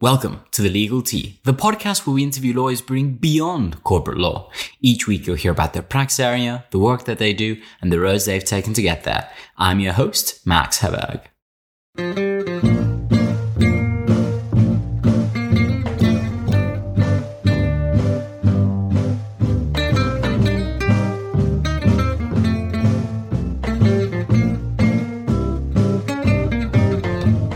Welcome to The Legal Tea, the podcast where we interview lawyers bringing beyond corporate law. Each week you'll hear about their practice area, the work that they do, and the roads they've taken to get there. I'm your host, Max Heberg.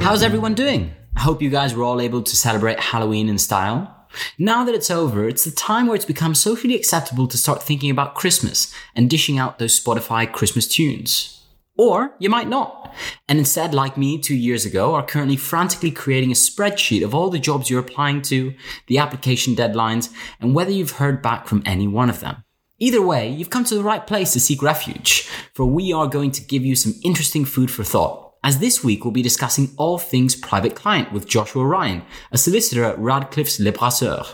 How's everyone doing? I hope you guys were all able to celebrate Halloween in style. Now that it's over, it's the time where it's become socially acceptable to start thinking about Christmas and dishing out those Spotify Christmas tunes. Or you might not. And instead, like me two years ago, are currently frantically creating a spreadsheet of all the jobs you're applying to, the application deadlines, and whether you've heard back from any one of them. Either way, you've come to the right place to seek refuge, for we are going to give you some interesting food for thought as this week we'll be discussing all things private client with Joshua Ryan, a solicitor at Radcliffe's Le Brasseur.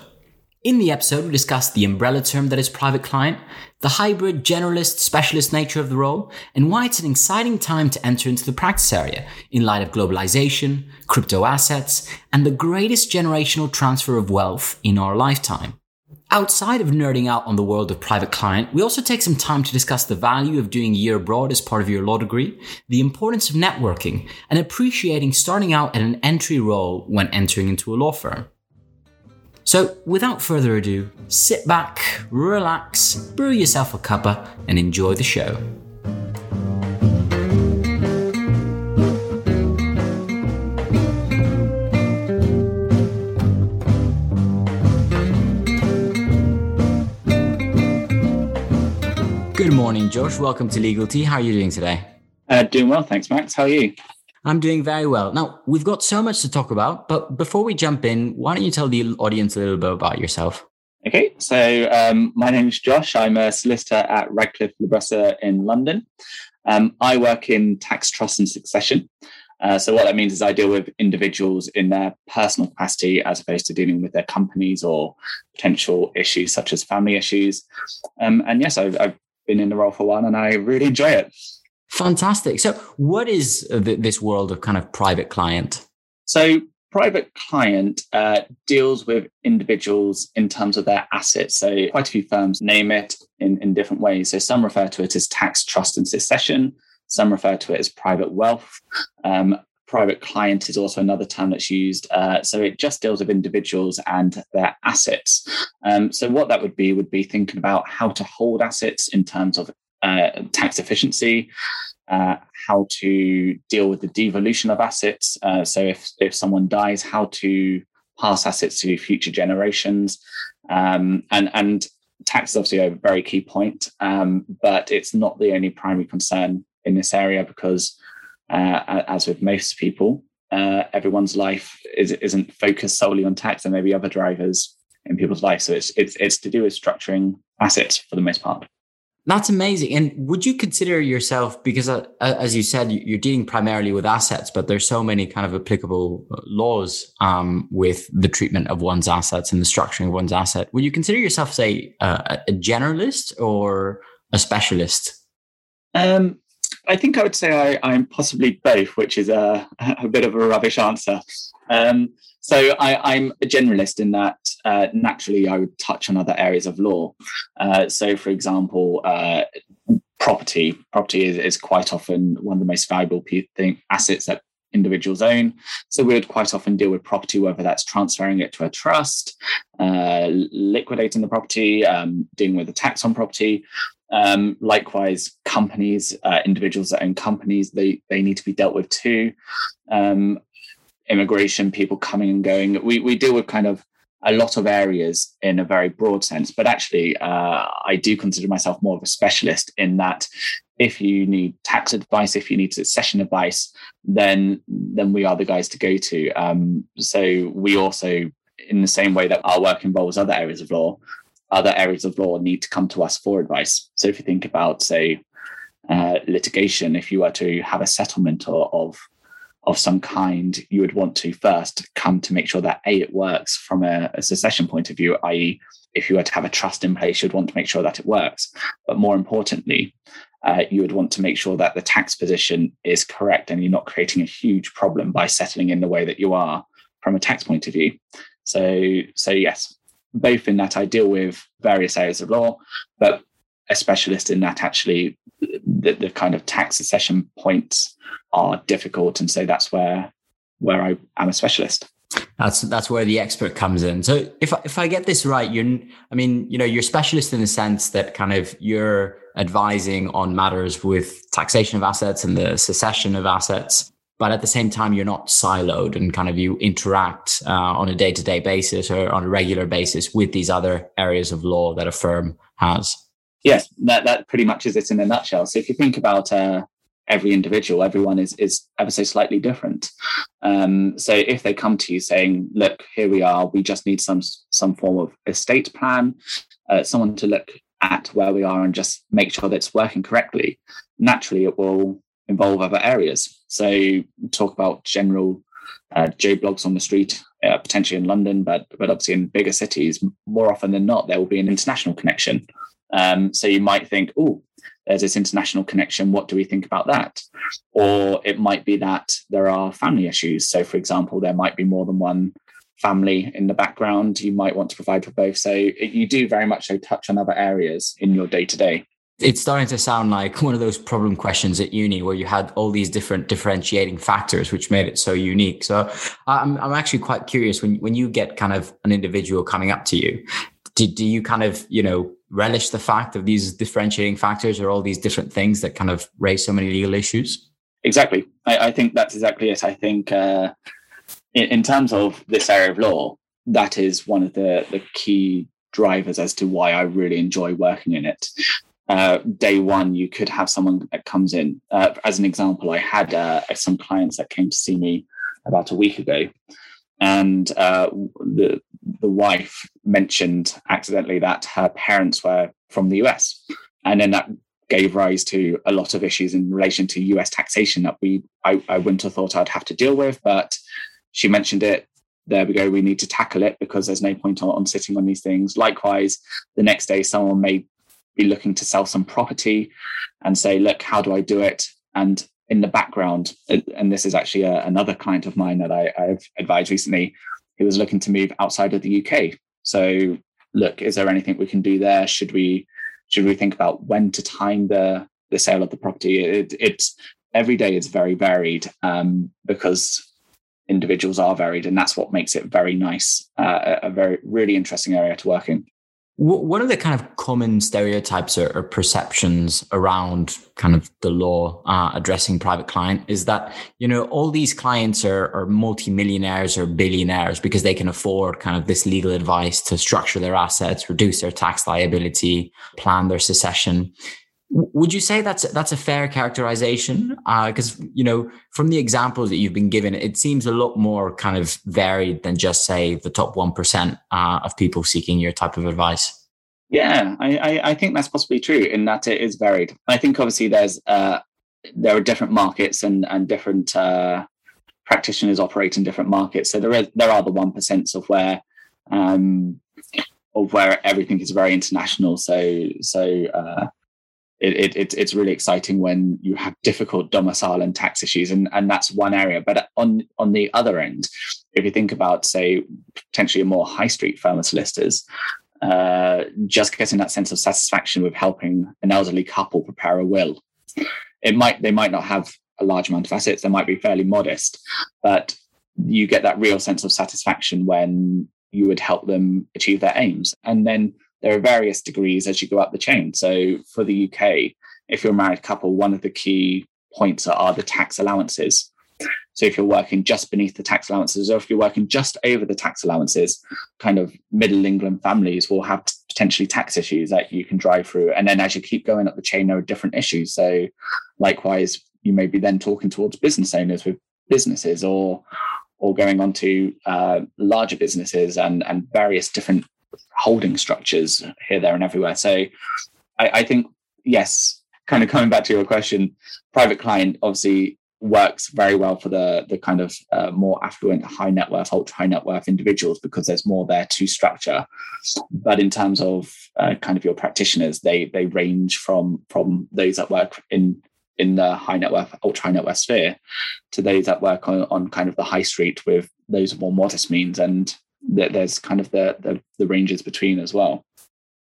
In the episode, we discuss the umbrella term that is private client, the hybrid generalist specialist nature of the role, and why it's an exciting time to enter into the practice area in light of globalization, crypto assets, and the greatest generational transfer of wealth in our lifetime. Outside of nerding out on the world of private client, we also take some time to discuss the value of doing year abroad as part of your law degree, the importance of networking, and appreciating starting out at an entry role when entering into a law firm. So, without further ado, sit back, relax, brew yourself a cuppa, and enjoy the show. Morning, Josh. Welcome to Legal Tea. How are you doing today? Uh, doing well, thanks, Max. How are you? I'm doing very well. Now, we've got so much to talk about, but before we jump in, why don't you tell the audience a little bit about yourself? Okay, so um, my name is Josh. I'm a solicitor at Radcliffe Le Brasseur in London. Um, I work in tax, trust, and succession. Uh, so what that means is I deal with individuals in their personal capacity as opposed to dealing with their companies or potential issues such as family issues. Um, and yes, I've, I've been in the role for one and I really enjoy it. Fantastic. So, what is this world of kind of private client? So, private client uh, deals with individuals in terms of their assets. So, quite a few firms name it in, in different ways. So, some refer to it as tax, trust, and succession. Some refer to it as private wealth. Um, private client is also another term that's used. Uh, so it just deals with individuals and their assets. Um, so what that would be would be thinking about how to hold assets in terms of uh, tax efficiency. Uh, how to deal with the devolution of assets. Uh, so if if someone dies, how to pass assets to future generations, um, and and tax is obviously a very key point, um, but it's not the only primary concern in this area because uh, as with most people, uh, everyone's life is, isn't focused solely on tax. There may be other drivers in people's life. So it's, it's, it's to do with structuring assets for the most part. That's amazing. And would you consider yourself, because uh, uh as you said, you're dealing primarily with assets, but there's so many kind of applicable uh, laws um, with the treatment of one's assets and the structuring of one's asset. Would you consider yourself, say, uh, a generalist or a specialist? Um, I think I would say I, am possibly both, which is a, a bit of a rubbish answer. Um, so I, am a generalist in that uh, naturally I would touch on other areas of law. Uh, so, for example, uh, property. Property is, is, quite often one of the most valuable thing, assets that individuals own. So we would quite often deal with property, whether that's transferring it to a trust, uh, liquidating the property, um, dealing with the tax on property, um, likewise, companies, uh, individuals that own companies, they they need to be dealt with too. Um, immigration, people coming and going. We we deal with kind of a lot of areas in a very broad sense, but actually, uh, I do consider myself more of a specialist in that. If you need tax advice, if you need succession advice, then then we are the guys to go to. Um, so we also, in the same way that our work involves other areas of law, other areas of law need to come to us for advice. So if you think about, say, uh, litigation, if you were to have a settlement or, of of some kind, you would want to first come to make sure that a it works from a, a succession point of view, i.e., if you were to have a trust in place, you'd want to make sure that it works. But more importantly, uh, you would want to make sure that the tax position is correct and you're not creating a huge problem by settling in the way that you are from a tax point of view. So, so yes, both in that I deal with various areas of law, but a specialist in that actually the, the kind of tax succession points are difficult, and so that's where where I am a specialist. That's that's where the expert comes in. So if if I get this right, you're I mean, you know, you're specialist in the sense that kind of you're advising on matters with taxation of assets and the succession of assets but at the same time you're not siloed and kind of you interact uh, on a day-to-day basis or on a regular basis with these other areas of law that a firm has. Yes that, that pretty much is it in a nutshell. So if you think about uh, every individual everyone is is ever so slightly different. Um, so if they come to you saying look here we are we just need some some form of estate plan uh, someone to look at where we are and just make sure that it's working correctly naturally it will involve other areas. So talk about general uh, blogs on the street, uh, potentially in London, but but obviously in bigger cities, more often than not, there will be an international connection. Um, so you might think, oh, there's this international connection. What do we think about that? Or it might be that there are family issues. So, for example, there might be more than one family in the background. You might want to provide for both. So you do very much so touch on other areas in your day to day it's starting to sound like one of those problem questions at uni where you had all these different differentiating factors which made it so unique. So i'm, I'm actually quite curious when, when you get kind of an individual coming up to you do, do you kind of you know relish the fact of these differentiating factors or all these different things that kind of raise so many legal issues? Exactly. I, I think that's exactly it. I think uh, in, in terms of this area of law that is one of the the key drivers as to why I really enjoy working in it uh, day one, you could have someone that comes in. Uh, as an example, I had uh, some clients that came to see me about a week ago, and uh, the the wife mentioned accidentally that her parents were from the US, and then that gave rise to a lot of issues in relation to US taxation that we I, I wouldn't have thought I'd have to deal with, but she mentioned it. There we go. We need to tackle it because there's no point on, on, sitting on these things. Likewise the next day someone may be looking to sell some property and say, look, how do I do it? And in the background, and this is actually a, another client of mine that I, I've advised recently, he was looking to move outside of the UK. So, look, is there anything we can do there? Should we should we think about when to time the the sale of the property? It, it's every day is very varied um, because individuals are varied, and that's what makes it very nice, uh, a very really interesting area to work in. What are the kind of common stereotypes or, or perceptions around kind of the law uh, addressing private client? Is that you know all these clients are, are multimillionaires or billionaires because they can afford kind of this legal advice to structure their assets, reduce their tax liability, plan their succession. Would you say that's that's a fair characterization? Because uh, you know, from the examples that you've been given, it seems a lot more kind of varied than just say the top one percent uh, of people seeking your type of advice. Yeah, I, I, I, think that's possibly true in that it is varied. I think obviously there's uh, there are different markets and and different uh, practitioners operate in different markets. So there is there are the one percents percent of where um, of where everything is very international. So so uh, it, it, it's really exciting when you have difficult domicile and tax issues, and, and that's one area. But on on the other end, if you think about, say, potentially a more high street firm of solicitors, uh, just getting that sense of satisfaction with helping an elderly couple prepare a will, it might they might not have a large amount of assets, they might be fairly modest, but you get that real sense of satisfaction when you would help them achieve their aims, and then there are various degrees as you go up the chain. So for the UK, if you're a married couple, one of the key points are the tax allowances. So if you're working just beneath the tax allowances, or if you're working just over the tax allowances, kind of middle England families will have potentially tax issues that you can drive through. And then as you keep going up the chain, there are different issues. So likewise, you may be then talking towards business owners with businesses or or going on to uh, larger businesses and and various different holding structures here, there, and everywhere. So I, I think, yes, kind of coming back to your question, private client obviously works very well for the the kind of uh, more affluent, high net worth, ultra high net worth individuals because there's more there to structure. But in terms of uh, kind of your practitioners, they they range from from those that work in in the high net worth, ultra high net worth sphere, to those that work on, on kind of the high street with those more modest means, and th- there's kind of the, the the ranges between as well.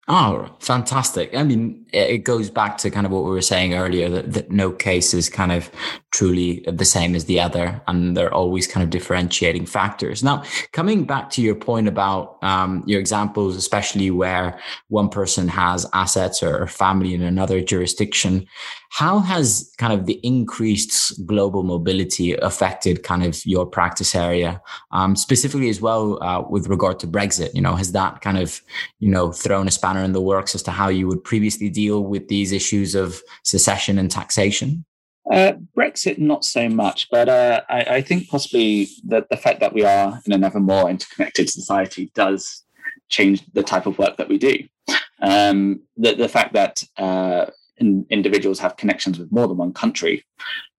Oh, fantastic. I mean, it goes back to kind of what we were saying earlier that, that no case is kind of truly the same as the other, and they're always kind of differentiating factors. Now, coming back to your point about um, your examples, especially where one person has assets or family in another jurisdiction, how has kind of the increased global mobility affected kind of your practice area, um, specifically as well uh, with regard to Brexit? You know, has that kind of you know thrown a spanner in the works as to how you would previously deal with these issues of succession and taxation? Uh, Brexit, not so much, but uh, I, I, think possibly that the fact that we are in an ever more interconnected society does change the type of work that we do. Um, the, the fact that uh, in, individuals have connections with more than one country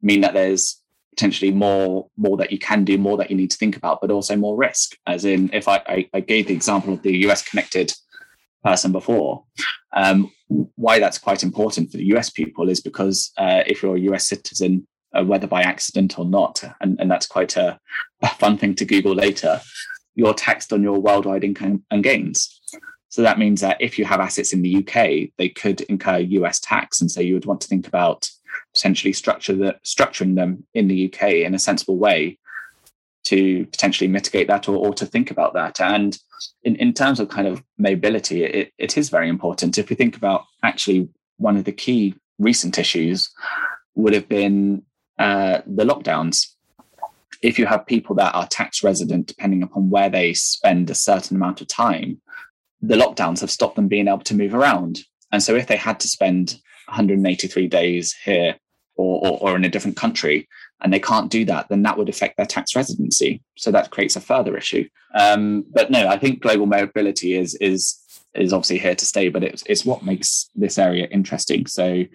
mean that there's potentially more more that you can do, more that you need to think about, but also more risk. As in, if I, I, I gave the example of the US connected person before, um, why that's quite important for the US people is because uh, if you're a US citizen, uh, whether by accident or not, and, and that's quite a, a fun thing to Google later, you're taxed on your worldwide income and gains. So that means that if you have assets in the UK, they could incur US tax. And so you would want to think about potentially structure the, structuring them in the UK in a sensible way to potentially mitigate that or, or to think about that. And in, in terms of kind of mobility, it, it is very important. If we think about actually one of the key recent issues would have been uh, the lockdowns. If you have people that are tax resident, depending upon where they spend a certain amount of time, the lockdowns have stopped them being able to move around. And so if they had to spend 183 days here or, or, or in a different country and they can't do that, then that would affect their tax residency. So that creates a further issue. Um, but no, I think global mobility is is is obviously here to stay, but it's it's what makes this area interesting. So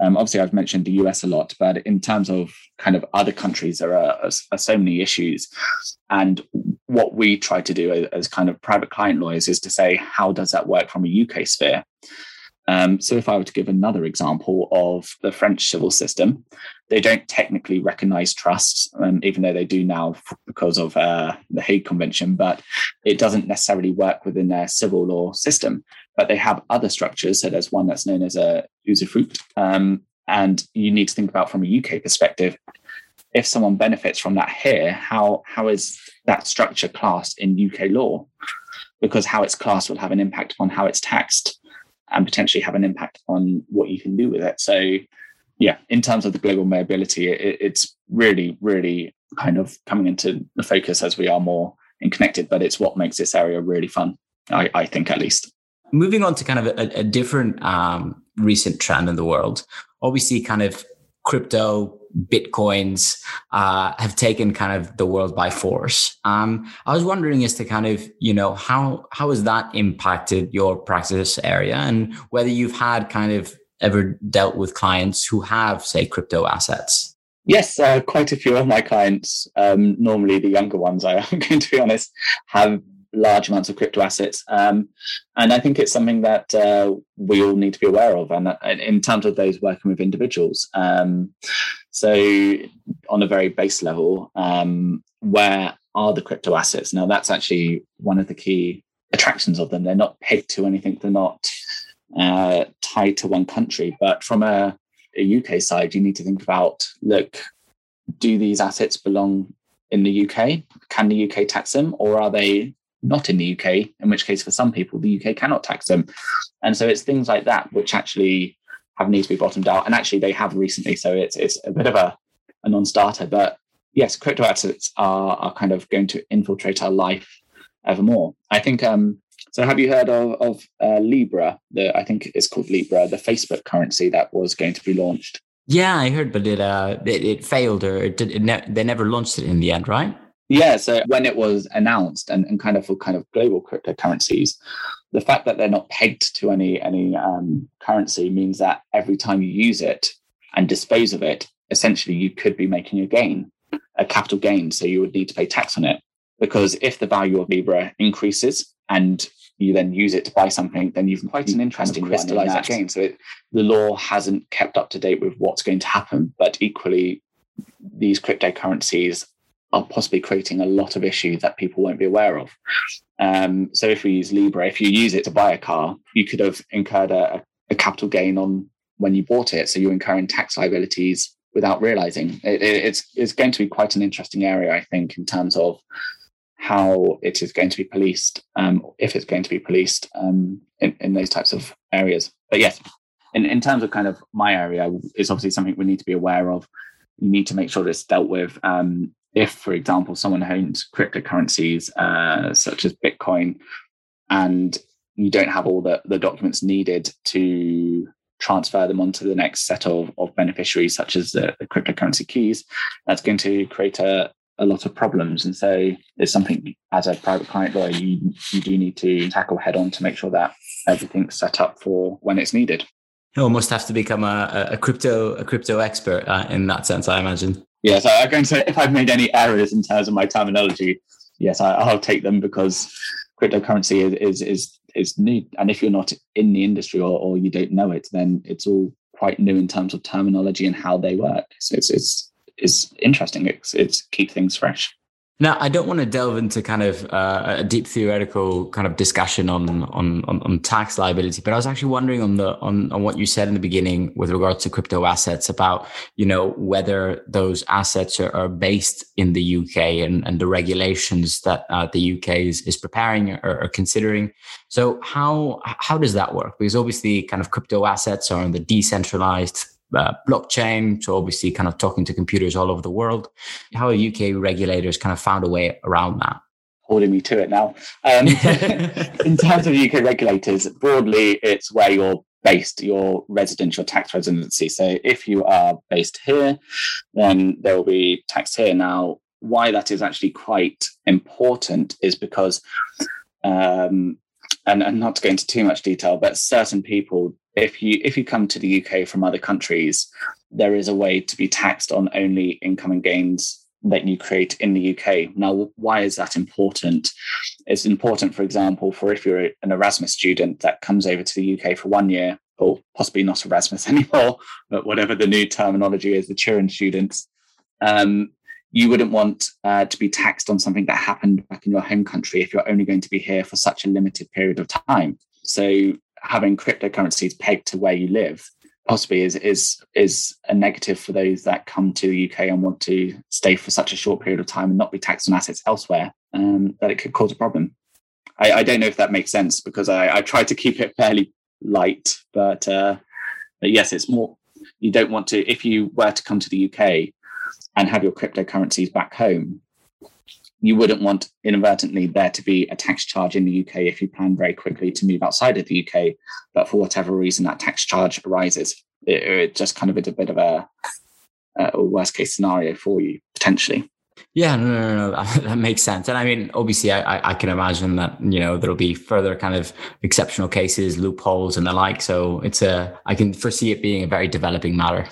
um, obviously, I've mentioned the US a lot, but in terms of kind of other countries, there are, are, are so many issues. And what we try to do as, as kind of private client lawyers is to say, how does that work from a UK sphere? Um, so, if I were to give another example of the French civil system, they don't technically recognize trusts, um, even though they do now because of uh, the Hague Convention, but it doesn't necessarily work within their civil law system. But they have other structures. So, there's one that's known as a usufruct. Um, and you need to think about from a UK perspective if someone benefits from that here, how, how is that structure classed in UK law? Because how it's classed will have an impact on how it's taxed and potentially have an impact on what you can do with it. So, yeah, in terms of the global mobility, it, it's really, really kind of coming into the focus as we are more and connected. But it's what makes this area really fun, I, I think, at least. Moving on to kind of a, a different um, recent trend in the world, obviously, kind of crypto bitcoins uh, have taken kind of the world by force. Um, I was wondering as to kind of you know how how has that impacted your practice area and whether you've had kind of ever dealt with clients who have say crypto assets. Yes, uh, quite a few of my clients, um, normally the younger ones, I am going to be honest, have large amounts of crypto assets. Um, and I think it's something that uh, we all need to be aware of. And in terms of those working with individuals, um, so on a very base level, um, where are the crypto assets? Now, that's actually one of the key attractions of them. They're not pegged to anything. They're not uh, tied to one country. But from a, a UK side, you need to think about, look, do these assets belong in the UK? Can the UK tax them, or are they not in the UK, in which case for some people the UK cannot tax them. And so it's things like that which actually have need to be bottomed out. And actually they have recently. So it's it's a bit of a, a non-starter. But yes, crypto assets are are kind of going to infiltrate our life ever more. I think um so have you heard of, of uh, Libra? The I think it's called Libra, the Facebook currency that was going to be launched. Yeah, I heard, but it uh it, it failed or it did, it ne- they never launched it in the end, right? Yeah, so when it was announced and, and kind of for kind of global cryptocurrencies, the fact that they're not pegged to any any um, currency means that every time you use it and dispose of it, essentially you could be making a gain, a capital gain. So you would need to pay tax on it. because if the value of Libra increases and you then use it to buy something, then you've quite an interesting crystallize that gain. So it, the law hasn't kept up to date with what's going to happen, but equally, these cryptocurrencies are possibly creating a lot of issues that people won't be aware of. Um, so if we use Libra, if you use it to buy a car, you could have incurred a, a capital gain on when you bought it. So you're incurring tax liabilities without realizing. It, it, it's it's going to be quite an interesting area, I think, in terms of how it is going to be policed, um, if it's going to be policed um, in, in those types of areas. But yes, in, in terms of kind of my area, it's obviously something we need to be aware of. You need to make sure that it's dealt with. Um, if, for example, someone owns cryptocurrencies uh, such as Bitcoin, and you don't have all the, the documents needed to transfer them onto the next set of, of beneficiaries, such as the, the cryptocurrency keys, that's going to create a, a lot of problems. And so it's something as a private client lawyer, you, you do need to tackle head on to make sure that everything's set up for when it's needed. You almost have to become a, a crypto a crypto expert uh, in that sense, I imagine. Yes, I'm going to say if I've made any errors in terms of my terminology, yes, I, will take them because cryptocurrency is, is is is new, and if you're not in the industry or, or you don't know it, then it's all quite new in terms of terminology and how they work. So it's it's it's interesting. It's it's keep things fresh. Now, I don't want to delve into kind of uh, a deep theoretical kind of discussion on, on, on on tax liability, but I was actually wondering on the on, on what you said in the beginning with regards to crypto assets about you know whether those assets are, are based in the UK and, and the regulations that uh, the UK is, is preparing or, or considering. So how how does that work? Because obviously, kind of crypto assets are on the decentralized uh, blockchain so obviously kind of talking to computers all over the world. How are UK regulators kind of found a way around that? Holding me to it now. Um, in terms of UK regulators, broadly, it's where you're based, your residential tax residency. So if you are based here, then there will be tax here. Now, why that is actually quite important is because um, and, and not to go into too much detail, but certain people if you if you come to the UK from other countries, there is a way to be taxed on only income and gains that you create in the UK. Now, why is that important? It's important, for example, for if you're an Erasmus student that comes over to the UK for one year, or possibly not Erasmus anymore, but whatever the new terminology is, the Turing students, um, you wouldn't want uh, to be taxed on something that happened back in your home country if you're only going to be here for such a limited period of time. So having cryptocurrencies pegged to where you live possibly is is is a negative for those that come to the UK and want to stay for such a short period of time and not be taxed on assets elsewhere. Um, that it could cause a problem. I, I, don't know if that makes sense because I, I try to keep it fairly light, but, uh, but yes, it's more. You don't want to if you were to come to the UK and have your cryptocurrencies back home you wouldn't want inadvertently there to be a tax charge in the UK if you plan very quickly to move outside of the UK, but for whatever reason that tax charge arises. It, it just kind of is a bit of a, a worst case scenario for you potentially. Yeah, no, no, no, that, that makes sense. And I mean, obviously, I, I can imagine that you know there'll be further kind of exceptional cases, loopholes, and the like. So it's a, I can foresee it being a very developing matter.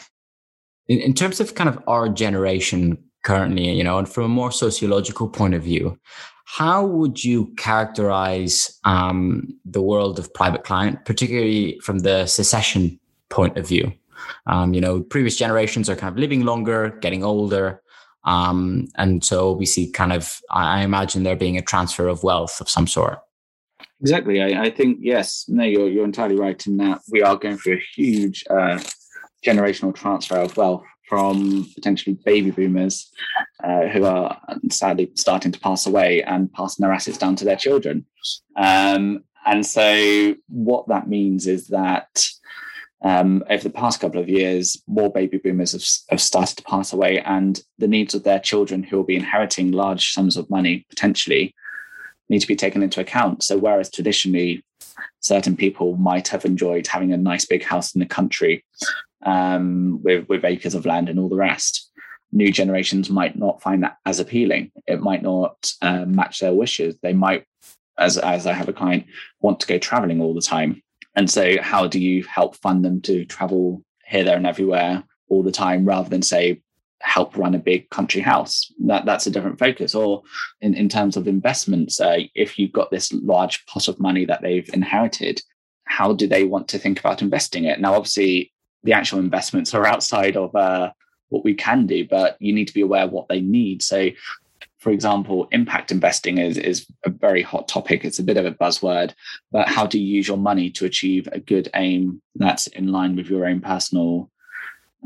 In, in terms of kind of our generation currently, you know, and from a more sociological point of view, how would you characterize um, the world of private client, particularly from the succession point of view? Um, you know, previous generations are kind of living longer, getting older. Um, and so we see kind of, I imagine there being a transfer of wealth of some sort. Exactly. I, I think, yes, no, you're, you're entirely right in that we are going through a huge uh, generational transfer of wealth from potentially baby boomers uh, who are sadly starting to pass away and passing their assets down to their children. Um, and so, what that means is that um, over the past couple of years, more baby boomers have, have, started to pass away, and the needs of their children who will be inheriting large sums of money potentially need to be taken into account. So, whereas traditionally certain people might have enjoyed having a nice big house in the country um, with with acres of land and all the rest. New generations might not find that as appealing. It might not uh, match their wishes. They might, as as I have a client, want to go traveling all the time. And so, how do you help fund them to travel here, there, and everywhere all the time, rather than say help run a big country house. That that's a different focus. Or in, in terms of investments, uh, if you've got this large pot of money that they've inherited, how do they want to think about investing it? Now, obviously, the actual investments are outside of uh, what we can do, but you need to be aware of what they need. So, for example, impact investing is, is a very hot topic. It's a bit of a buzzword, but how do you use your money to achieve a good aim that's in line with your own personal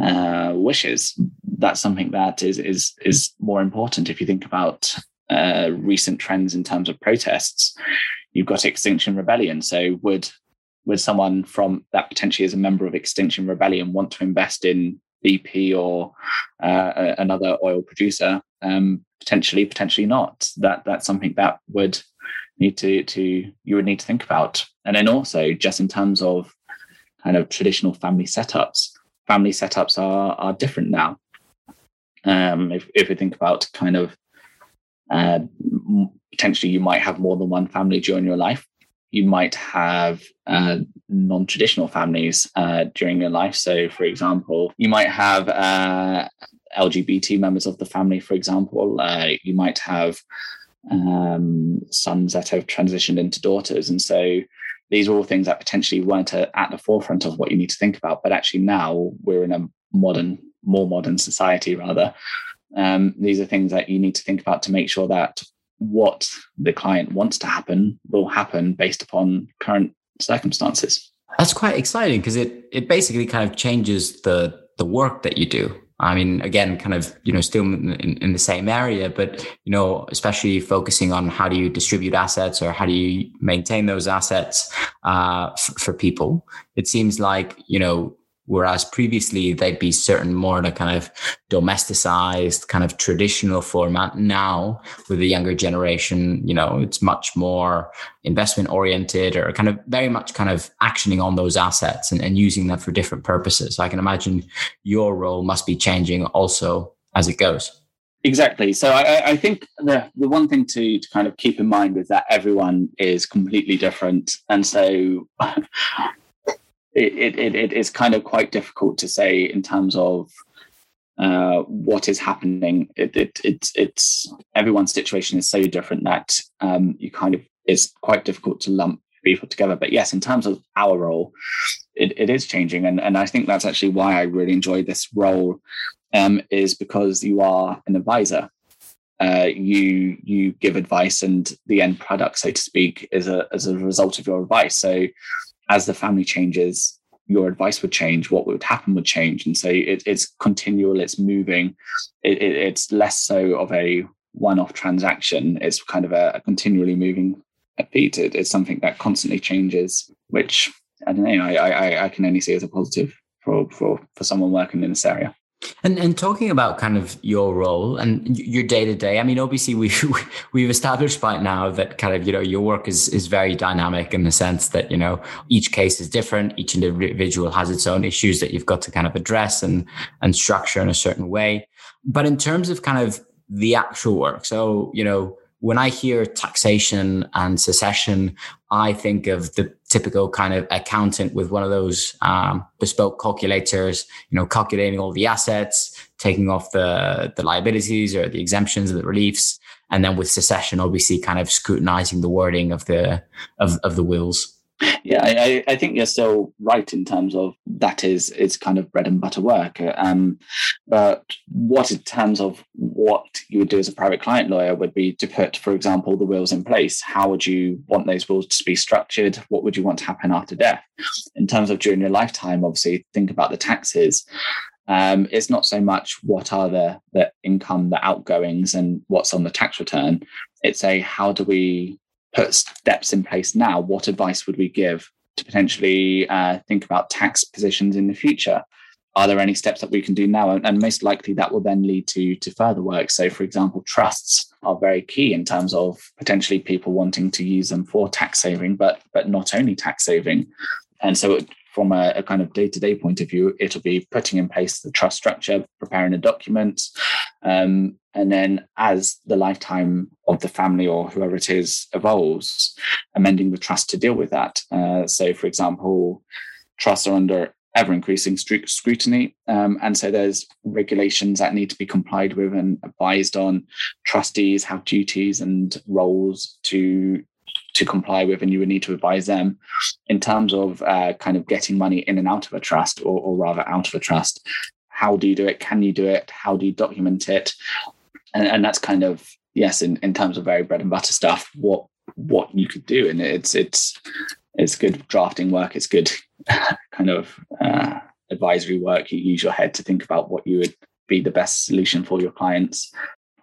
uh, wishes? That's something that is is is more important if you think about uh, recent trends in terms of protests. You've got Extinction Rebellion. So would would someone from that potentially as a member of Extinction Rebellion want to invest in BP or uh, another oil producer? Um, potentially, potentially not. That that's something that would need to to you would need to think about. And then also just in terms of kind of traditional family setups, family setups are are different now. Um, if if we think about kind of uh, potentially you might have more than one family during your life you might have uh, non-traditional families uh, during your life. So, for example, you might have uh, LGBT members of the family. For example, uh, you might have um, sons that have transitioned into daughters, and so these are all things that potentially weren't at the forefront of what you need to think about. But actually, now we're in a modern, more modern society, rather. Um, these are things that you need to think about to make sure that what the client wants to happen will happen based upon current circumstances. That's quite exciting because it it basically kind of changes the the work that you do. I mean, again, kind of, you know, still in, in, the same area, but, you know, especially focusing on how do you distribute assets or how do you maintain those assets uh, f- for people. It seems like, you know, Whereas previously they'd be certain more in a kind of domesticized, kind of traditional format. Now with the younger generation, you know, it's much more investment oriented or kind of very much kind of actioning on those assets and, and using them for different purposes. So I can imagine your role must be changing also as it goes. Exactly. So I, I, think the the one thing to, to kind of keep in mind is that everyone is completely different, and so it, it, it is kind of quite difficult to say in terms of uh, what is happening. It, it, it's it's everyone's situation is so different that um, you kind of it's quite difficult to lump people together. But yes, in terms of our role, it, it is changing, and and I think that's actually why I really enjoy this role, um, is because you are an advisor. Uh, you you give advice, and the end product, so to speak, is a as a result of your advice. So as the family changes, your advice would change, what would happen would change. And so it, it's continual, it's moving. It, it, it's less so of a one off transaction. It's kind of a, a continually moving beat. It, it's something that constantly changes, which I don't know, I, I, I can only see as a positive for, for, for someone working in this area. And and talking about kind of your role and your day to day, I mean, obviously we we've established by now that kind of you know your work is is very dynamic in the sense that you know each case is different, each individual has its own issues that you've got to kind of address and and structure in a certain way. But in terms of kind of the actual work, so you know when I hear taxation and succession, I think of the typical kind of accountant with one of those um, bespoke calculators, you know, calculating all the assets, taking off the, the liabilities or the exemptions or the reliefs. And then with succession, obviously kind of scrutinizing the wording of the, of, of the wills. Yeah, I, I, think you're still right in terms of that is it's kind of bread and butter work. Um, but what in terms of what you would do as a private client lawyer would be to put, for example, the wills in place. How would you want those wills to be structured? What would you want to happen after death? In terms of during your lifetime, obviously think about the taxes. Um, it's not so much what are the the income, the outgoings, and what's on the tax return. It's a how do we put steps in place now, what advice would we give to potentially uh, think about tax positions in the future? Are there any steps that we can do now? And, and most likely that will then lead to, to further work. So, for example, trusts are very key in terms of potentially people wanting to use them for tax saving, but but not only tax saving. And so from a, a kind of day-to-day point of view, it'll be putting in place the trust structure, preparing a document, um, and then as the lifetime of the family or whoever it is evolves, amending the trust to deal with that. Uh, so, for example, trusts are under ever increasing scrutiny. Um, and so there's regulations that need to be complied with and advised on. Trustees have duties and roles to to comply with, and you would need to advise them in terms of uh, kind of getting money in and out of a trust, or, or rather out of a trust. How do you do it? Can you do it? How do you document it? And, and that's kind of yes, in, in terms of very bread and butter stuff, what what you could do, and it's it's it's good drafting work. It's good kind of uh, advisory work. You use your head to think about what you would be the best solution for your clients.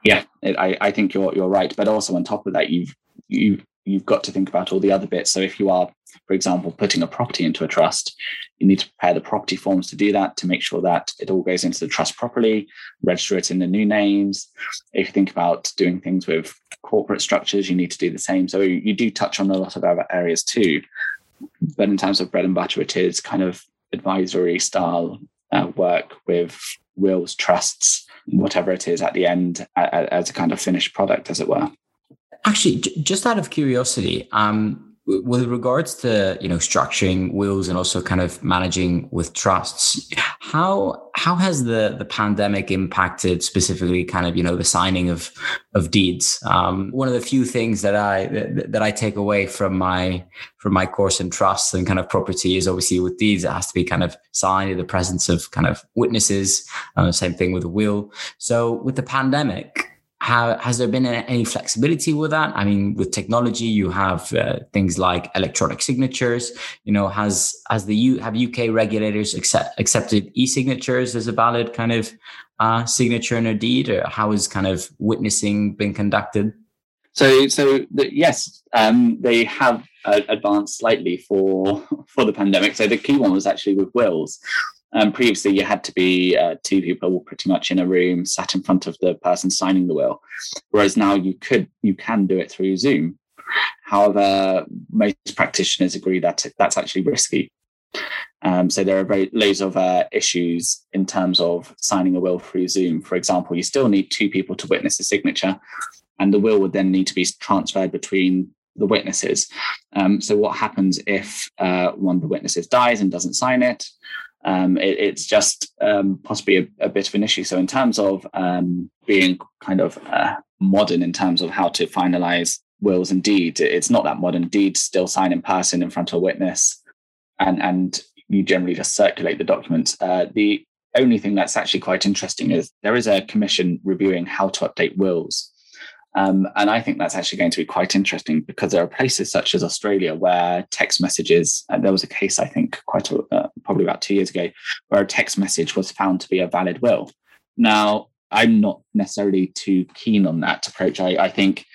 Yeah, it, I, I think you're you're right. But also on top of that, you've you you've got to think about all the other bits. So if you are, for example, putting a property into a trust, you need to prepare the property forms to do that to make sure that it all goes into the trust properly, register it in the new names. If you think about doing things with corporate structures, you need to do the same. So you do touch on a lot of other areas too. But in terms of bread and butter, it is kind of advisory style uh, work with wills, trusts, whatever it is at the end as a kind of finished product, as it were. Actually, just out of curiosity, um, with regards to you know structuring wills and also kind of managing with trusts how how has the the pandemic impacted specifically kind of you know the signing of of deeds? Um, one of the few things that i that, that, i take away from my from my course in trusts and kind of property is obviously with deeds it has to be kind of signed in the presence of kind of witnesses uh, same thing with a will. So with the pandemic how, has there been any flexibility with that? I mean, with technology, you have uh, things like electronic signatures. You know, has has the U, have UK regulators accept, accepted e-signatures as a valid kind of uh, signature in a deed, or how has kind of witnessing been conducted? So, so the, yes, um, they have uh, advanced slightly for for the pandemic. So the key one was actually with wills. Um, previously, you had to be uh, two people pretty much in a room, sat in front of the person signing the will, whereas now you could you can do it through Zoom. However, most practitioners agree that that's actually risky. Um, so there are very, loads of uh, issues in terms of signing a will through Zoom. For example, you still need two people to witness a signature, and the will would then need to be transferred between the witnesses. Um, so what happens if uh, one of the witnesses dies and doesn't sign it? Um, it, it's just um, possibly a, a, bit of an issue. So, in terms of um, being kind of uh, modern in terms of how to finalize wills and deeds, it's not that modern. Deeds still sign in person in front of a witness, and and you generally just circulate the documents. Uh, the only thing that's actually quite interesting is there is a commission reviewing how to update wills. Um, and I think that's actually going to be quite interesting because there are places such as Australia where text messages, uh, there was a case, I think, quite a, uh, probably about two years ago, where a text message was found to be a valid will. Now, I'm not necessarily too keen on that approach. I, I think,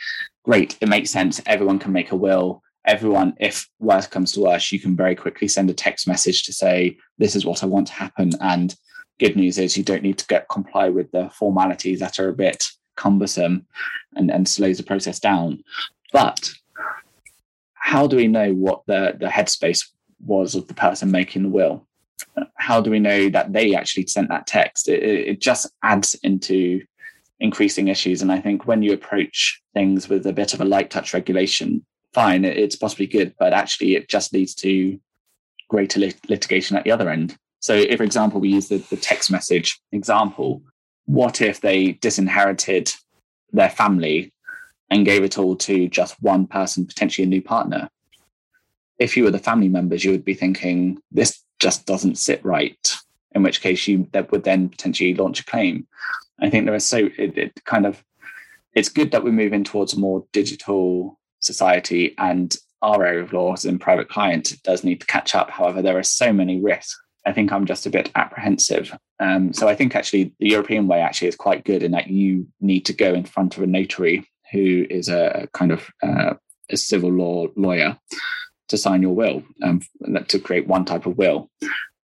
great, it makes sense. Everyone can make a will. Everyone, if worse comes to worse, you can very quickly send a text message to say, this is what I want to happen. And good news is you don't need to get comply with the formalities that are a bit cumbersome and, and slows the process down. But how do we know what the, the headspace was of the person making the will? How do we know that they actually sent that text? It, it just adds into increasing issues. And I think when you approach things with a bit of a light touch regulation, fine, it's possibly good, but actually it just leads to greater lit- litigation at the other end. So, if, for example, we use the, the text message example, what if they disinherited their family and gave it all to just one person, potentially a new partner? If you were the family members, you would be thinking, this just doesn't sit right, in which case you that would then potentially launch a claim. I think there is so it, it kind of it's good that we're moving towards a more digital society and our area of law as and private client does need to catch up. However, there are so many risks I think I'm just a bit apprehensive. Um, so I think actually the European way actually is quite good in that you need to go in front of a notary who is a kind of uh, a civil law lawyer to sign your will um, to create one type of will.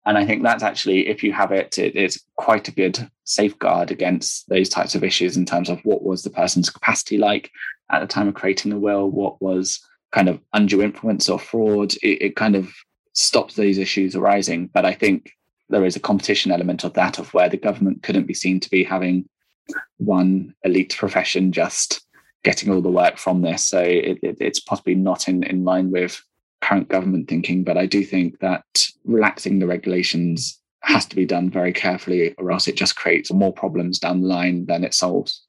And I think that's actually, if you have it, it, it's quite a good safeguard against those types of issues in terms of what was the person's capacity like at the time of creating the will, what was kind of undue influence or fraud. It, it kind of stops these issues arising. But I think there is a competition element of that, of where the government couldn't be seen to be having one elite profession just getting all the work from this. So it, it, it's possibly not in, in line with current government thinking, but I do think that relaxing the regulations has to be done very carefully, or else it just creates more problems down the line than it solves.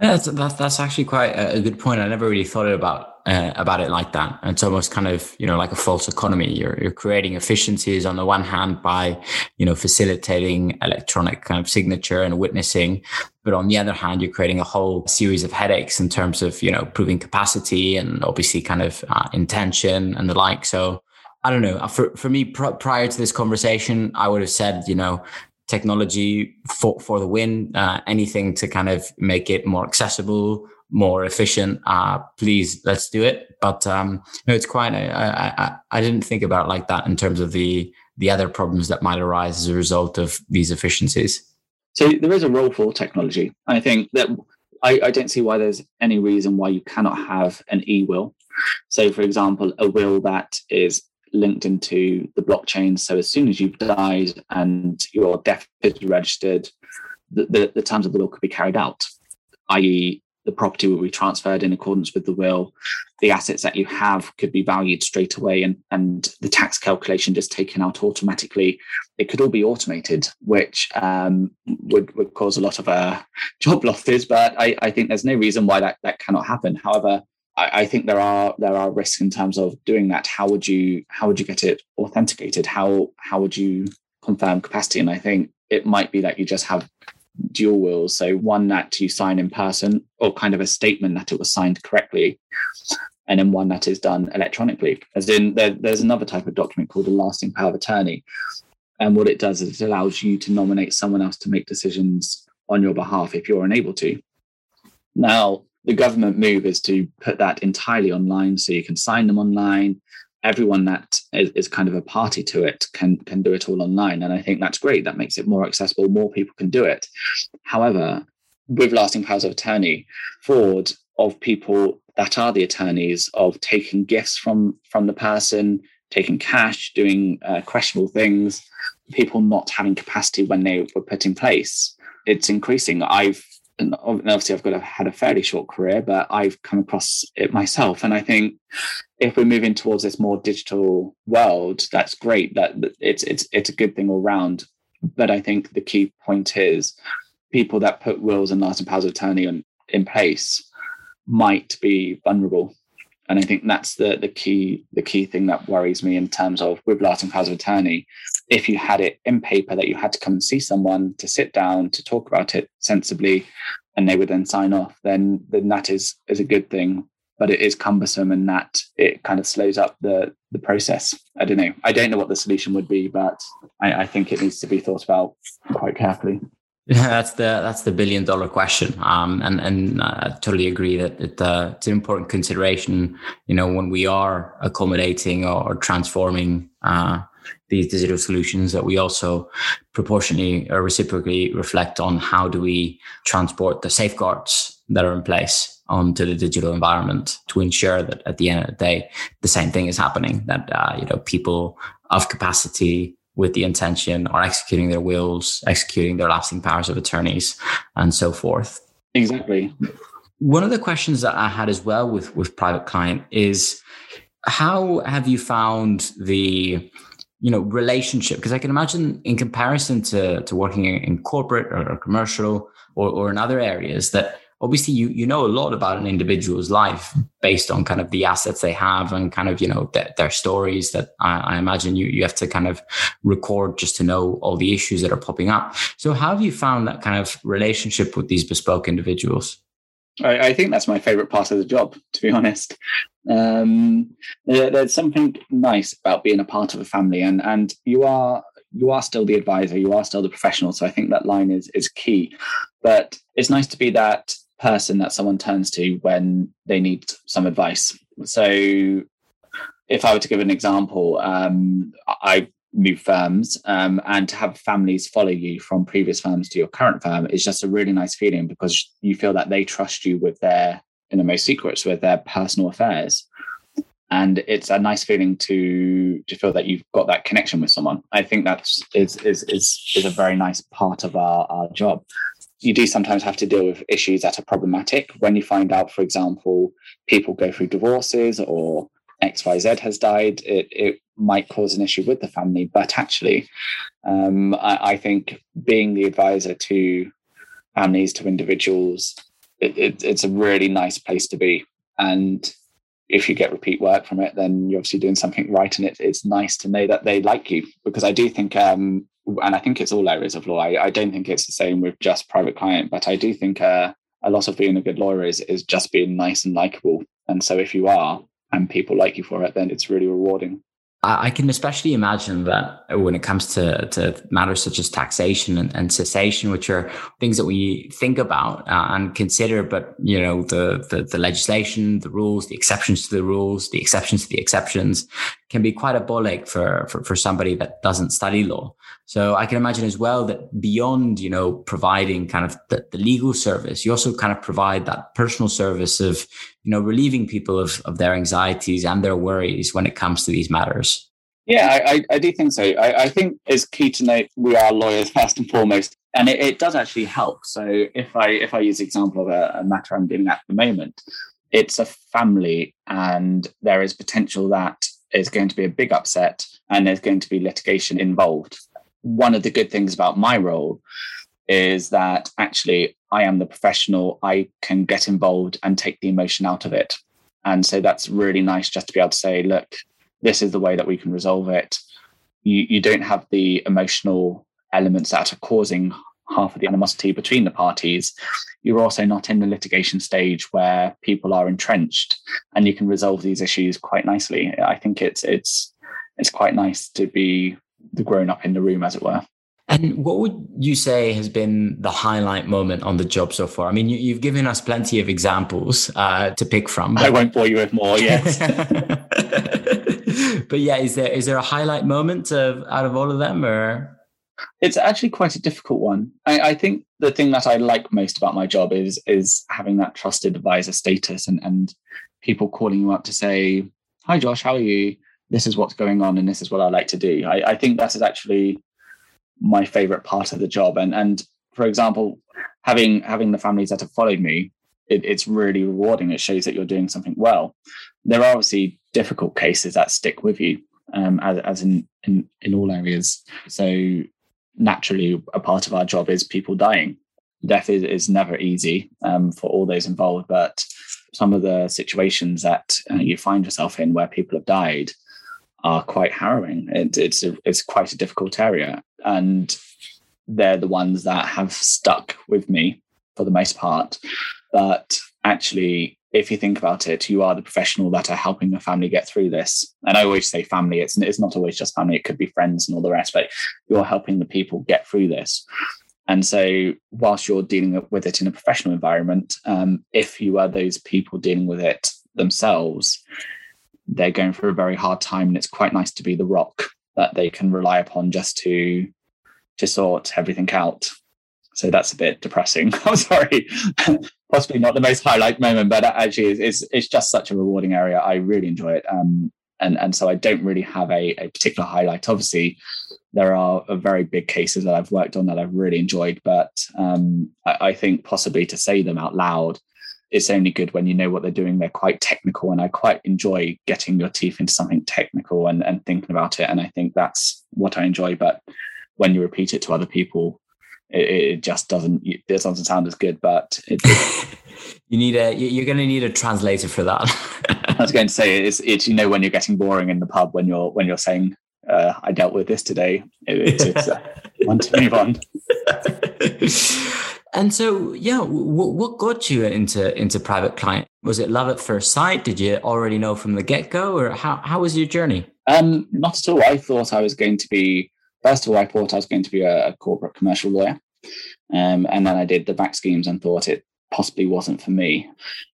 Yeah, that's, that's, that's actually quite a, good point. I never really thought about uh, about it like that. And it's almost kind of you know like a false economy. You're you're creating efficiencies on the one hand by you know facilitating electronic kind of signature and witnessing, but on the other hand, you're creating a whole series of headaches in terms of you know proving capacity and obviously kind of uh, intention and the like. So I don't know. For for me, pr- prior to this conversation, I would have said, you know, technology for, for the win, uh, anything to kind of make it more accessible, more efficient. Uh, please, let's do it. But um, no, it's quite. I, I, I didn't think about like that in terms of the the other problems that might arise as a result of these efficiencies. So there is a role for technology. I think that I, I don't see why there's any reason why you cannot have an e will. So, for example, a will that is linked into the blockchain. So as soon as you've died and your death is registered, the, the, the terms of the will could be carried out, i.e., the property will be transferred in accordance with the will. The assets that you have could be valued straight away, and, and the tax calculation just taken out automatically. It could all be automated, which um, would, would cause a lot of uh, job losses. But I, I think there's no reason why that, that cannot happen. However, I, I, think there are there are risks in terms of doing that. How would you how would you get it authenticated? How how would you confirm capacity? And I think it might be that you just have dual wills. So one that you sign in person, or kind of a statement that it was signed correctly, and then one that is done electronically. As in, there, there's another type of document called a lasting power of attorney, and what it does is it allows you to nominate someone else to make decisions on your behalf if you're unable to. Now, the government move is to put that entirely online so you can sign them online everyone that is, is, kind of a party to it can can do it all online. And i think that's great. That makes it more accessible. More people can do it. However with lasting powers of attorney fraud of people that are the attorneys of taking gifts from from the person taking cash doing uh, questionable things people not having capacity when they were put in place. It's increasing. I've and obviously I've got a, had a fairly short career, but I've come across it myself. And I think if we're moving towards this more digital world, that's great. That it's it's it's a good thing all round. But I think the key point is people that put wills and lasting powers of attorney on, in place might be vulnerable and I think that's the the key the key thing that worries me in terms of with lasting powers of attorney. If you had it in paper that you had to come and see someone to sit down to talk about it sensibly, and they would then sign off, then then that is is a good thing. But it is cumbersome, and that it kind of slows up the the process. I don't know. I don't know what the solution would be, but I, I think it needs to be thought about quite carefully. Yeah, that's the that's the billion dollar question, um, and and I totally agree that it, uh, it's an important consideration. You know, when we are accommodating or, transforming uh, these digital solutions, that we also proportionally or reciprocally reflect on how do we transport the safeguards that are in place onto the digital environment to ensure that at the end of the day, the same thing is happening. That uh, you know, people of capacity with the intention are executing their wills, executing their lasting powers of attorneys, and so forth. Exactly. One of the questions that I had as well with with private client is how have you found the you know relationship because i can imagine in comparison to to working in corporate or, or commercial or, or in other areas that obviously you you know a lot about an individual's life based on kind of the assets they have and kind of you know th- their stories that I, I, imagine you you have to kind of record just to know all the issues that are popping up so how have you found that kind of relationship with these bespoke individuals I, I think that's my favorite part of the job, to be honest. Um, there, there's something nice about being a part of a family, and and you are you are still the advisor, you are still the professional. So I think that line is is key. But it's nice to be that person that someone turns to when they need some advice. So, if I were to give an example, um, I move firms um, and to have families follow you from previous firms to your current firm is just a really nice feeling because you feel that they trust you with their innermost secrets, with their personal affairs. And it's a nice feeling to to feel that you've got that connection with someone. I think that's is is is is a very nice part of our, our job you do sometimes have to deal with issues that are problematic when you find out, for example, people go through divorces or XYZ has died, it, it might cause an issue with the family. But actually, um, I, I, think being the advisor to families, to individuals, it, it, it's a really nice place to be. And if you get repeat work from it, then you're obviously doing something right. And it, it's nice to know that they like you because I do think, um, and I think it's all areas of law. I, I, don't think it's the same with just private client, but I do think uh, a lot of being a good lawyer is, is just being nice and likable. And so if you are, and people like you for it, then it's really rewarding. I can especially imagine that when it comes to, to matters such as taxation and, and succession, which are things that we think about uh, and consider, but you know the, the, the legislation, the rules, the exceptions to the rules, the exceptions to the exceptions, can be quite a bollock for, for for somebody that doesn't study law. So I can imagine as well that beyond you know providing kind of the, the legal service, you also kind of provide that personal service of you know, relieving people of, of their anxieties and their worries when it comes to these matters? Yeah, I, I, do think so. I, I, think it's key to note we are lawyers first and foremost, and it, it does actually help. So if I if I use the example of a, a matter I'm dealing at the moment, it's a family, and there is potential that is going to be a big upset, and there's going to be litigation involved. One of the good things about my role is that actually I am the professional, I can get involved and take the emotion out of it. And so that's really nice just to be able to say, look, this is the way that we can resolve it. You, you don't have the emotional elements that are causing half of the animosity between the parties. You're also not in the litigation stage where people are entrenched and you can resolve these issues quite nicely. I think it's it's it's quite nice to be the grown up in the room, as it were. And what would you say has been the highlight moment on the job so far? I mean, you, have given us plenty of examples uh, to pick from. But... I won't bore you with more. Yes. but yeah, is there is there a highlight moment of out of all of them, or? It's actually quite a difficult one. I, I think the thing that I like most about my job is is having that trusted advisor status and and people calling you up to say, "Hi, Josh, how are you? This is what's going on, and this is what I like to do." I, I think that is actually my favorite part of the job. And and for example, having having the families that have followed me, it, it's really rewarding. It shows that you're doing something well. There are obviously difficult cases that stick with you, um, as, as in, in in all areas. So naturally, a part of our job is people dying. Death is, is never easy um, for all those involved, but some of the situations that uh, you find yourself in where people have died are quite harrowing. It, it's a, it's quite a difficult area, and they're the ones that have stuck with me for the most part. But actually, if you think about it, you are the professional that are helping the family get through this. And I always say family, it's, it's not always just family, it could be friends and all the rest, but you're helping the people get through this. And so, whilst you're dealing with it in a professional environment, um, if you are those people dealing with it themselves, they're going through a very hard time. And it's quite nice to be the rock that they can rely upon just to to sort everything out. So that's a bit depressing. I'm sorry, possibly not the most highlight moment, but actually, it's, it's just such a rewarding area. I really enjoy it, um, and and so I don't really have a, a particular highlight. Obviously, there are very big cases that I've worked on that I've really enjoyed, but um, I, I think possibly to say them out loud it's only good when you know what they're doing. They're quite technical, and I quite enjoy getting your teeth into something technical and, and thinking about it. And I think that's what I enjoy. But when you repeat it to other people, it, it just doesn't it doesn't sound as good. But it, you need a you're going to need a translator for that. I was going to say it's it's you know when you're getting boring in the pub when you're when you're saying uh, I dealt with this today. It, it's, uh, one to move on. And so, yeah, w- what got you into into private client? Was it love at first sight? Did you already know from the get go, or how how was your journey? Um, not at all. I thought I was going to be. First of all, I thought I was going to be a, a corporate commercial lawyer, um, and then I did the vac schemes and thought it possibly wasn't for me.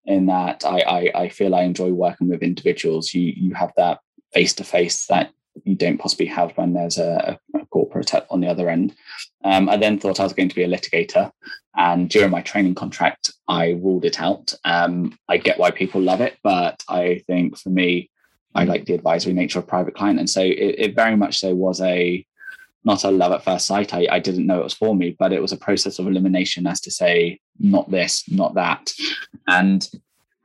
In that, I I, I feel I enjoy working with individuals. You you have that face to face that you don't possibly have when there's a, a corporate on the other end. Um, I then thought I was going to be a litigator, and during my training contract, I ruled it out. Um, I get why people love it, but I think for me, I like the advisory nature of private client, and so it, it very much so was a not a love at first sight. I, I didn't know it was for me, but it was a process of elimination as to say, not this, not that. And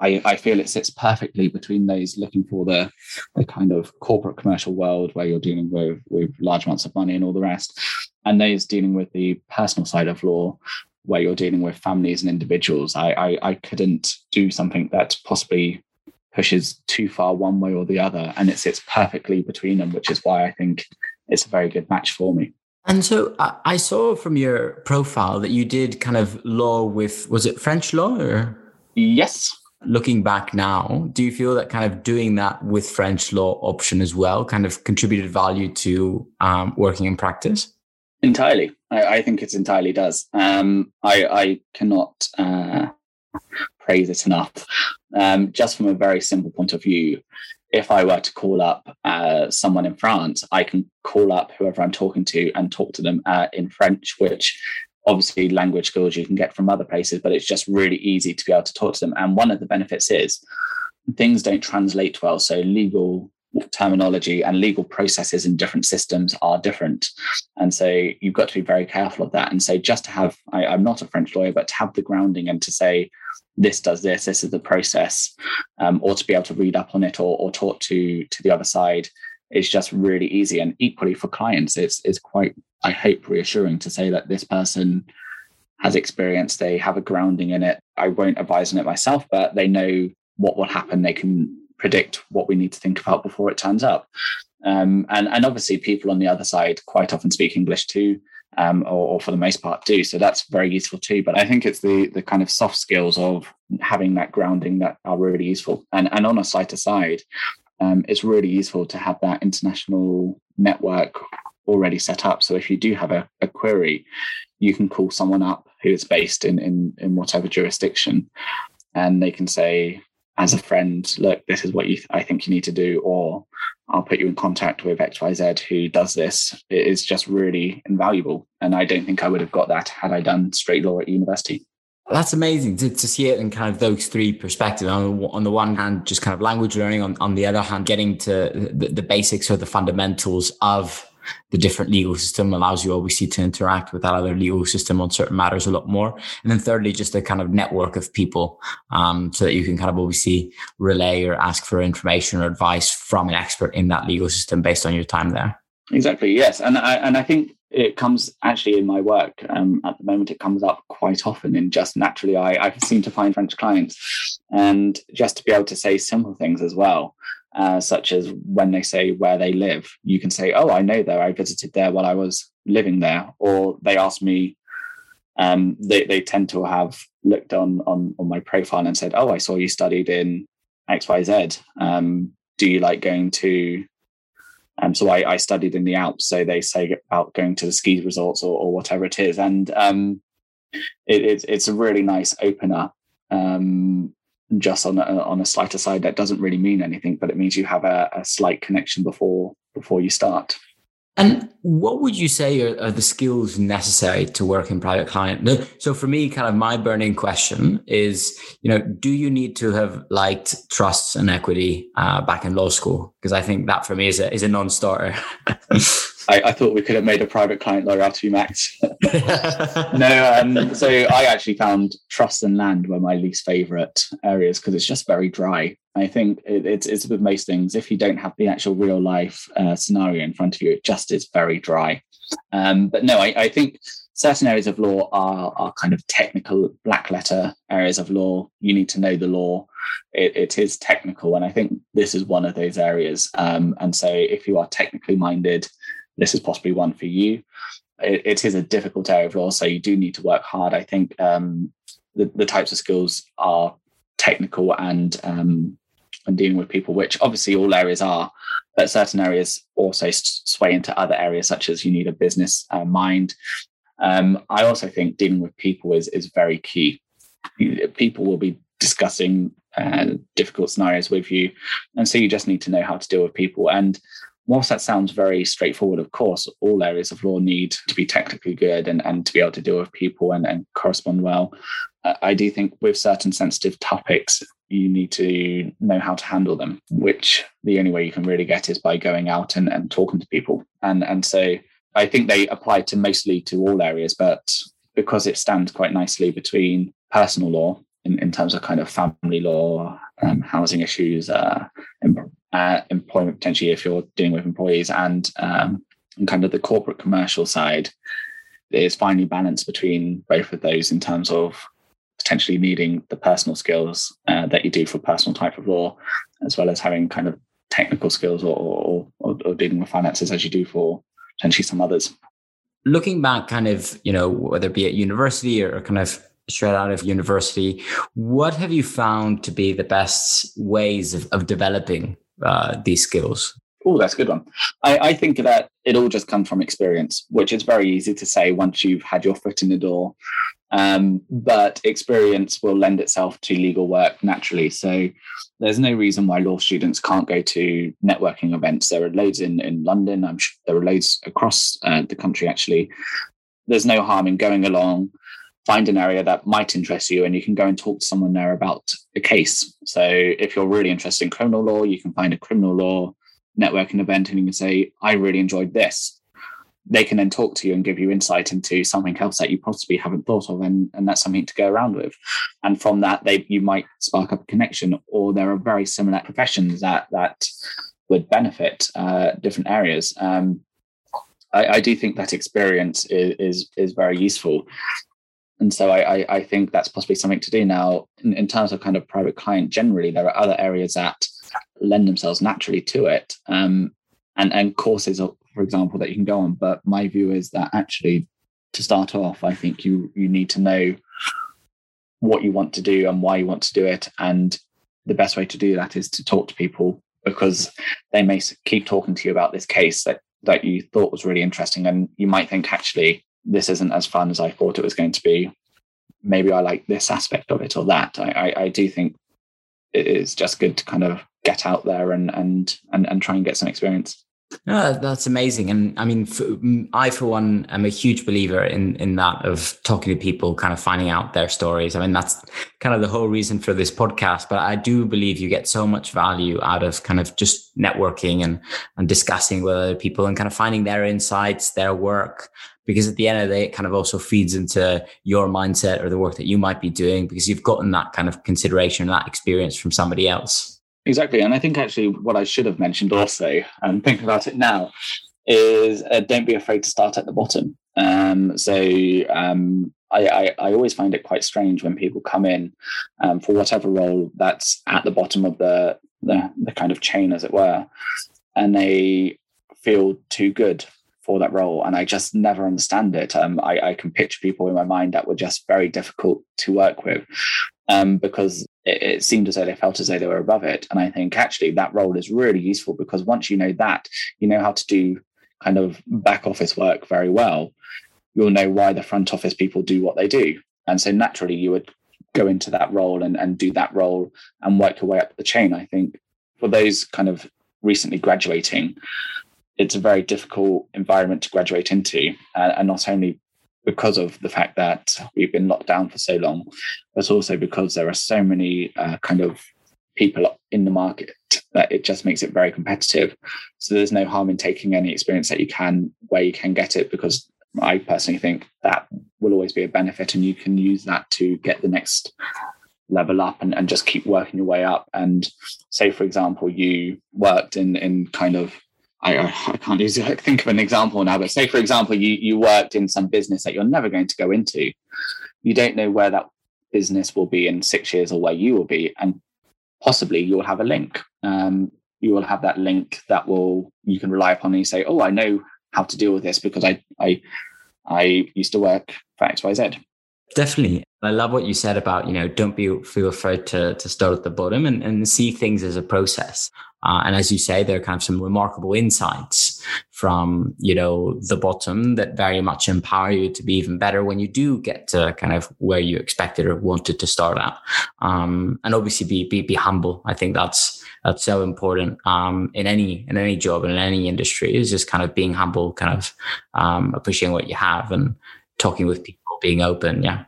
I, I feel it sits perfectly between those looking for the, the kind of corporate commercial world where you're dealing with, with large amounts of money and all the rest, and those dealing with the personal side of law where you're dealing with families and individuals. I, I, I couldn't do something that possibly pushes too far one way or the other, and it sits perfectly between them, which is why I think it's a very good match for me. And so I saw from your profile that you did kind of law with, was it French law or? Yes. Looking back now, do you feel that kind of doing that with French law option as well kind of contributed value to um, working in practice? Entirely. I, I think it entirely does. Um, I, I, cannot uh, praise it enough. Um, just from a very simple point of view, if I were to call up uh, someone in France, I can call up whoever I'm talking to and talk to them uh, in French, which obviously language skills you can get from other places, but it's just really easy to be able to talk to them. And one of the benefits is things don't translate well. So legal terminology and legal processes in different systems are different. And so you've got to be very careful of that. And so just to have, I, I'm not a French lawyer, but to have the grounding and to say, this does this, this is the process, um, or to be able to read up on it or, or talk to to the other side is just really easy. And equally for clients, it's it's quite, I hope, reassuring to say that this person has experience, they have a grounding in it. I won't advise on it myself, but they know what will happen. They can predict what we need to think about before it turns up. Um, and, and obviously, people on the other side quite often speak English too um, or, or, for the most part do. So that's very useful too. But I think it's the the kind of soft skills of having that grounding that are really useful. And and on a site aside, um, it's really useful to have that international network already set up. So if you do have a, a query, you can call someone up who is based in, in in whatever jurisdiction, and they can say, as a friend, look, this is what you th- I think you need to do, or I'll put you in contact with XYZ who does this. It is just really invaluable. And I don't think I would have got that had I done straight law at university. That's amazing to, to see it in kind of those three perspectives. On, on the one hand, just kind of language learning. On, on the other hand, getting to the, the basics or the fundamentals of the different legal system allows you obviously to interact with that other legal system on certain matters a lot more. And then thirdly, just a kind of network of people, um, so that you can kind of obviously relay or ask for information or advice from an expert in that legal system based on your time there. Exactly. Yes. And I, and I think it comes actually in my work um, at the moment it comes up quite often in just naturally I, I seem to find french clients and just to be able to say simple things as well uh, such as when they say where they live, you can say, "Oh, I know there. I visited there while I was living there," or they ask me. Um, they they tend to have looked on on on my profile and said, "Oh, I saw you studied in X Y Z. Um, do you like going to?" Um, so I, I studied in the Alps, so they say about going to the ski resorts or, or whatever it is, and um, it, it's it's a really nice opener um, just on a, on a slight aside that doesn't really mean anything but it means you have a, a slight connection before before you start and what would you say are, are, the skills necessary to work in private client? So for me, kind of my burning question is, you know, do you need to have liked trusts and equity uh, back in law school? Because I think that for me is a is a non-starter. I, I, thought we could have made a private client lawyer out of you, Max. no, um, so I actually found trust and land were my least favourite areas because it's just very dry. I think it, it's it's with most things. If you don't have the actual real life uh, scenario in front of you, it just is very dry. Um, but no, I, I think certain areas of law are, are kind of technical black letter areas of law. You need to know the law. It, it is technical. And I think this is one of those areas. Um, and so if you are technically minded, this is possibly one for you. It, it is a difficult area of law, so you do need to work hard. I think um, the, the types of skills are technical and um, and dealing with people, which obviously all areas are, but certain areas also sway into other areas, such as you need a business uh, mind. Um, I also think dealing with people is is very key. People will be discussing uh, difficult scenarios with you, and so you just need to know how to deal with people. And whilst that sounds very straightforward, of course, all areas of law need to be technically good and, and to be able to deal with people and, and correspond well. Uh, I do think with certain sensitive topics, you need to know how to handle them, which the only way you can really get is by going out and, and talking to people. And, and so I think they apply to mostly to all areas, but because it stands quite nicely between personal law in, in terms of kind of family law, um, housing issues, uh, uh, employment potentially if you're dealing with employees, and, um, and kind of the corporate commercial side is finally balanced between both of those in terms of potentially needing the personal skills uh, that you do for personal type of law, as well as having kind of technical skills or, or, or, or dealing with finances as you do for potentially some others. Looking back, kind of, you know, whether it be at university or kind of straight out of university, what have you found to be the best ways of, of developing uh, these skills? Oh, that's a good one. I, I, think that it all just comes from experience, which is very easy to say once you've had your foot in the door. Um, but experience will lend itself to legal work naturally. So there's no reason why law students can't go to networking events. There are loads in, in London. I'm sure there are loads across uh, the country, actually. There's no harm in going along, find an area that might interest you, and you can go and talk to someone there about a case. So if you're really interested in criminal law, you can find a criminal law networking event and you can say, I really enjoyed this. They can then talk to you and give you insight into something else that you possibly haven't thought of and, and that's something to go around with. And from that they you might spark up a connection or there are very similar professions that that would benefit uh, different areas. Um, I, I, do think that experience is, is, is very useful and so I, I, think that's possibly something to do now in, in terms of kind of private client generally there are other areas that lend themselves naturally to it um, and and courses for example, that you can go on. But my view is that actually, to start off, I think you you need to know what you want to do and why you want to do it. And the best way to do that is to talk to people because they may keep talking to you about this case that that you thought was really interesting, and you might think actually this isn't as fun as I thought it was going to be. Maybe I like this aspect of it or that. I, I, I do think it is just good to kind of get out there and and and, and try and get some experience. No, that's amazing, and I mean, for, I for one am a huge believer in in that of talking to people, kind of finding out their stories. I mean, that's kind of the whole reason for this podcast. But I do believe you get so much value out of kind of just networking and and discussing with other people and kind of finding their insights, their work, because at the end of the day, it kind of also feeds into your mindset or the work that you might be doing because you've gotten that kind of consideration, and that experience from somebody else. Exactly. And I think actually what I should have mentioned also, and think about it now, is uh, don't be afraid to start at the bottom. Um, so um, I, I, I, always find it quite strange when people come in um, for whatever role that's at the bottom of the, the, the kind of chain, as it were, and they feel too good for that role. And I just never understand it. Um, I, I, can picture people in my mind that were just very difficult to work with um, because it, it, seemed as though they felt as though they were above it. And I think actually that role is really useful because once you know that, you know how to do kind of back office work very well. You'll know why the front office people do what they do. And so naturally you would go into that role and, and do that role and work your way up the chain. I think for those kind of recently graduating, it's a very difficult environment to graduate into. And not only because of the fact that we've been locked down for so long, but also because there are so many uh, kind of people in the market that it just makes it very competitive. So there's no harm in taking any experience that you can where you can get it because I personally think that will always be a benefit and you can use that to get the next level up and, and just keep working your way up. And say, for example, you worked in in kind of I, I can't use think of an example now, but say for example, you you worked in some business that you're never going to go into. You don't know where that business will be in six years or where you will be, and possibly you will have a link. Um, you will have that link that will you can rely upon and you say, oh, I know how to deal with this because I I I used to work for X Y Z. Definitely. I love what you said about, you know, don't be feel afraid to to start at the bottom and, and see things as a process. Uh, and as you say, there are kind of some remarkable insights from, you know, the bottom that very much empower you to be even better when you do get to kind of where you expected or wanted to start at. Um, and obviously be, be, be humble. I think that's, that's so important, um, in any, in any job and in any industry is just kind of being humble, kind of, um, appreciating what you have and talking with people, being open. Yeah.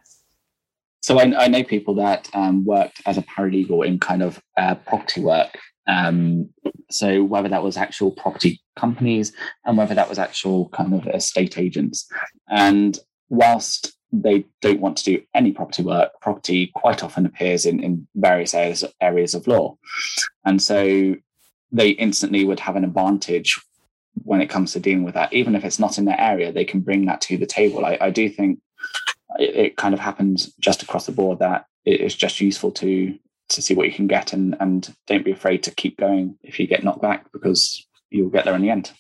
So I, I know people that um, worked as a paralegal in kind of uh, property work um, so whether that was actual property companies and whether that was actual kind of estate agents. And whilst they don't want to do any property work. Property quite often appears in, in various areas, areas of law. And so they instantly would have an advantage when it comes to dealing with that. Even if it's not in their area, they can bring that to the table. I, I do think it, it, kind of happens just across the board that it's just useful to to see what you can get and and don't be afraid to keep going if you get knocked back because you'll get there in the end.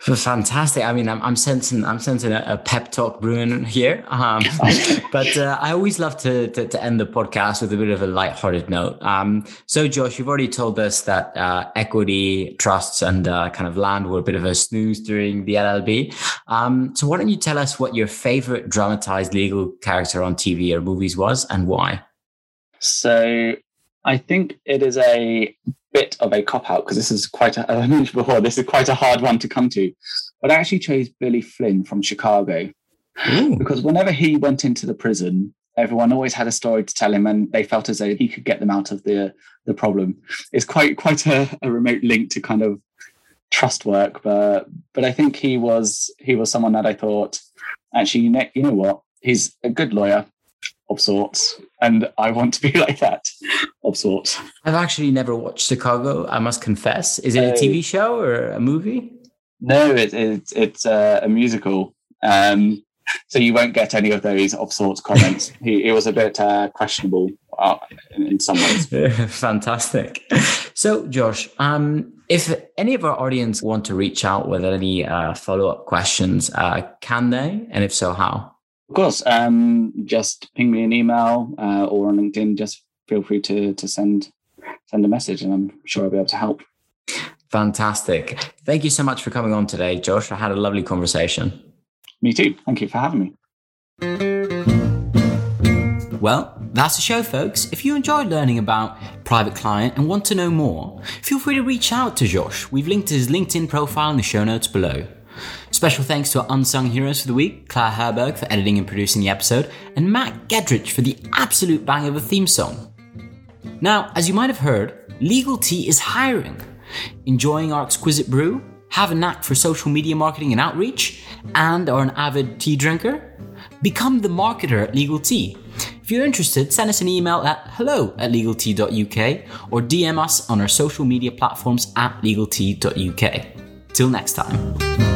Fantastic. I mean, I'm, I'm sensing I'm sensing a, a pep talk brewing here. Um, but uh, I always love to, to, to end the podcast with a bit of a light-hearted note. Um, so, Josh, you've already told us that uh, equity trusts and uh, kind of land were a bit of a snooze during the LLB. Um, so, why don't you tell us what your favorite dramatized legal character on TV or movies was and why? So, I think it is a bit of a cop out because this is quite a, as I mentioned before, this is quite a hard one to come to. But I actually chose Billy Flynn from Chicago Ooh. because whenever he went into the prison, everyone always had a story to tell him and they felt as though he could get them out of the the problem. It's quite quite a, a remote link to kind of trust work, but but I think he was he was someone that I thought actually you know, you know what he's a good lawyer of sorts, and I want to be like that of sorts. I've actually never watched Chicago. I must confess. Is it a TV uh, show or a movie? No, it, it it's a, a musical. Um, so you won't get any of those of sorts comments. he, he was a bit uh, questionable uh, in, in, some ways. Fantastic. So, Josh, um, if any of our audience want to reach out with any uh, follow up questions, uh, can they? And if so, how? Of course, um, just ping me an email uh, or on LinkedIn. Just feel free to to send send a message, and I'm sure I'll be able to help. Fantastic! Thank you so much for coming on today, Josh. I had a lovely conversation. Me too. Thank you for having me. Well, that's the show, folks. If you enjoyed learning about private client and want to know more, feel free to reach out to Josh. We've linked his LinkedIn profile in the show notes below. Special thanks to our unsung heroes for the week, Claire Herberg for editing and producing the episode, and Matt Gedrich for the absolute bang of a theme song. Now, as you might have heard, Legal Tea is hiring. Enjoying our exquisite brew? Have a knack for social media marketing and outreach? And are an avid tea drinker? Become the marketer at Legal Tea. If you're interested, send us an email at hello at legaltea.uk or DM us on our social media platforms at legaltea.uk. Till next time.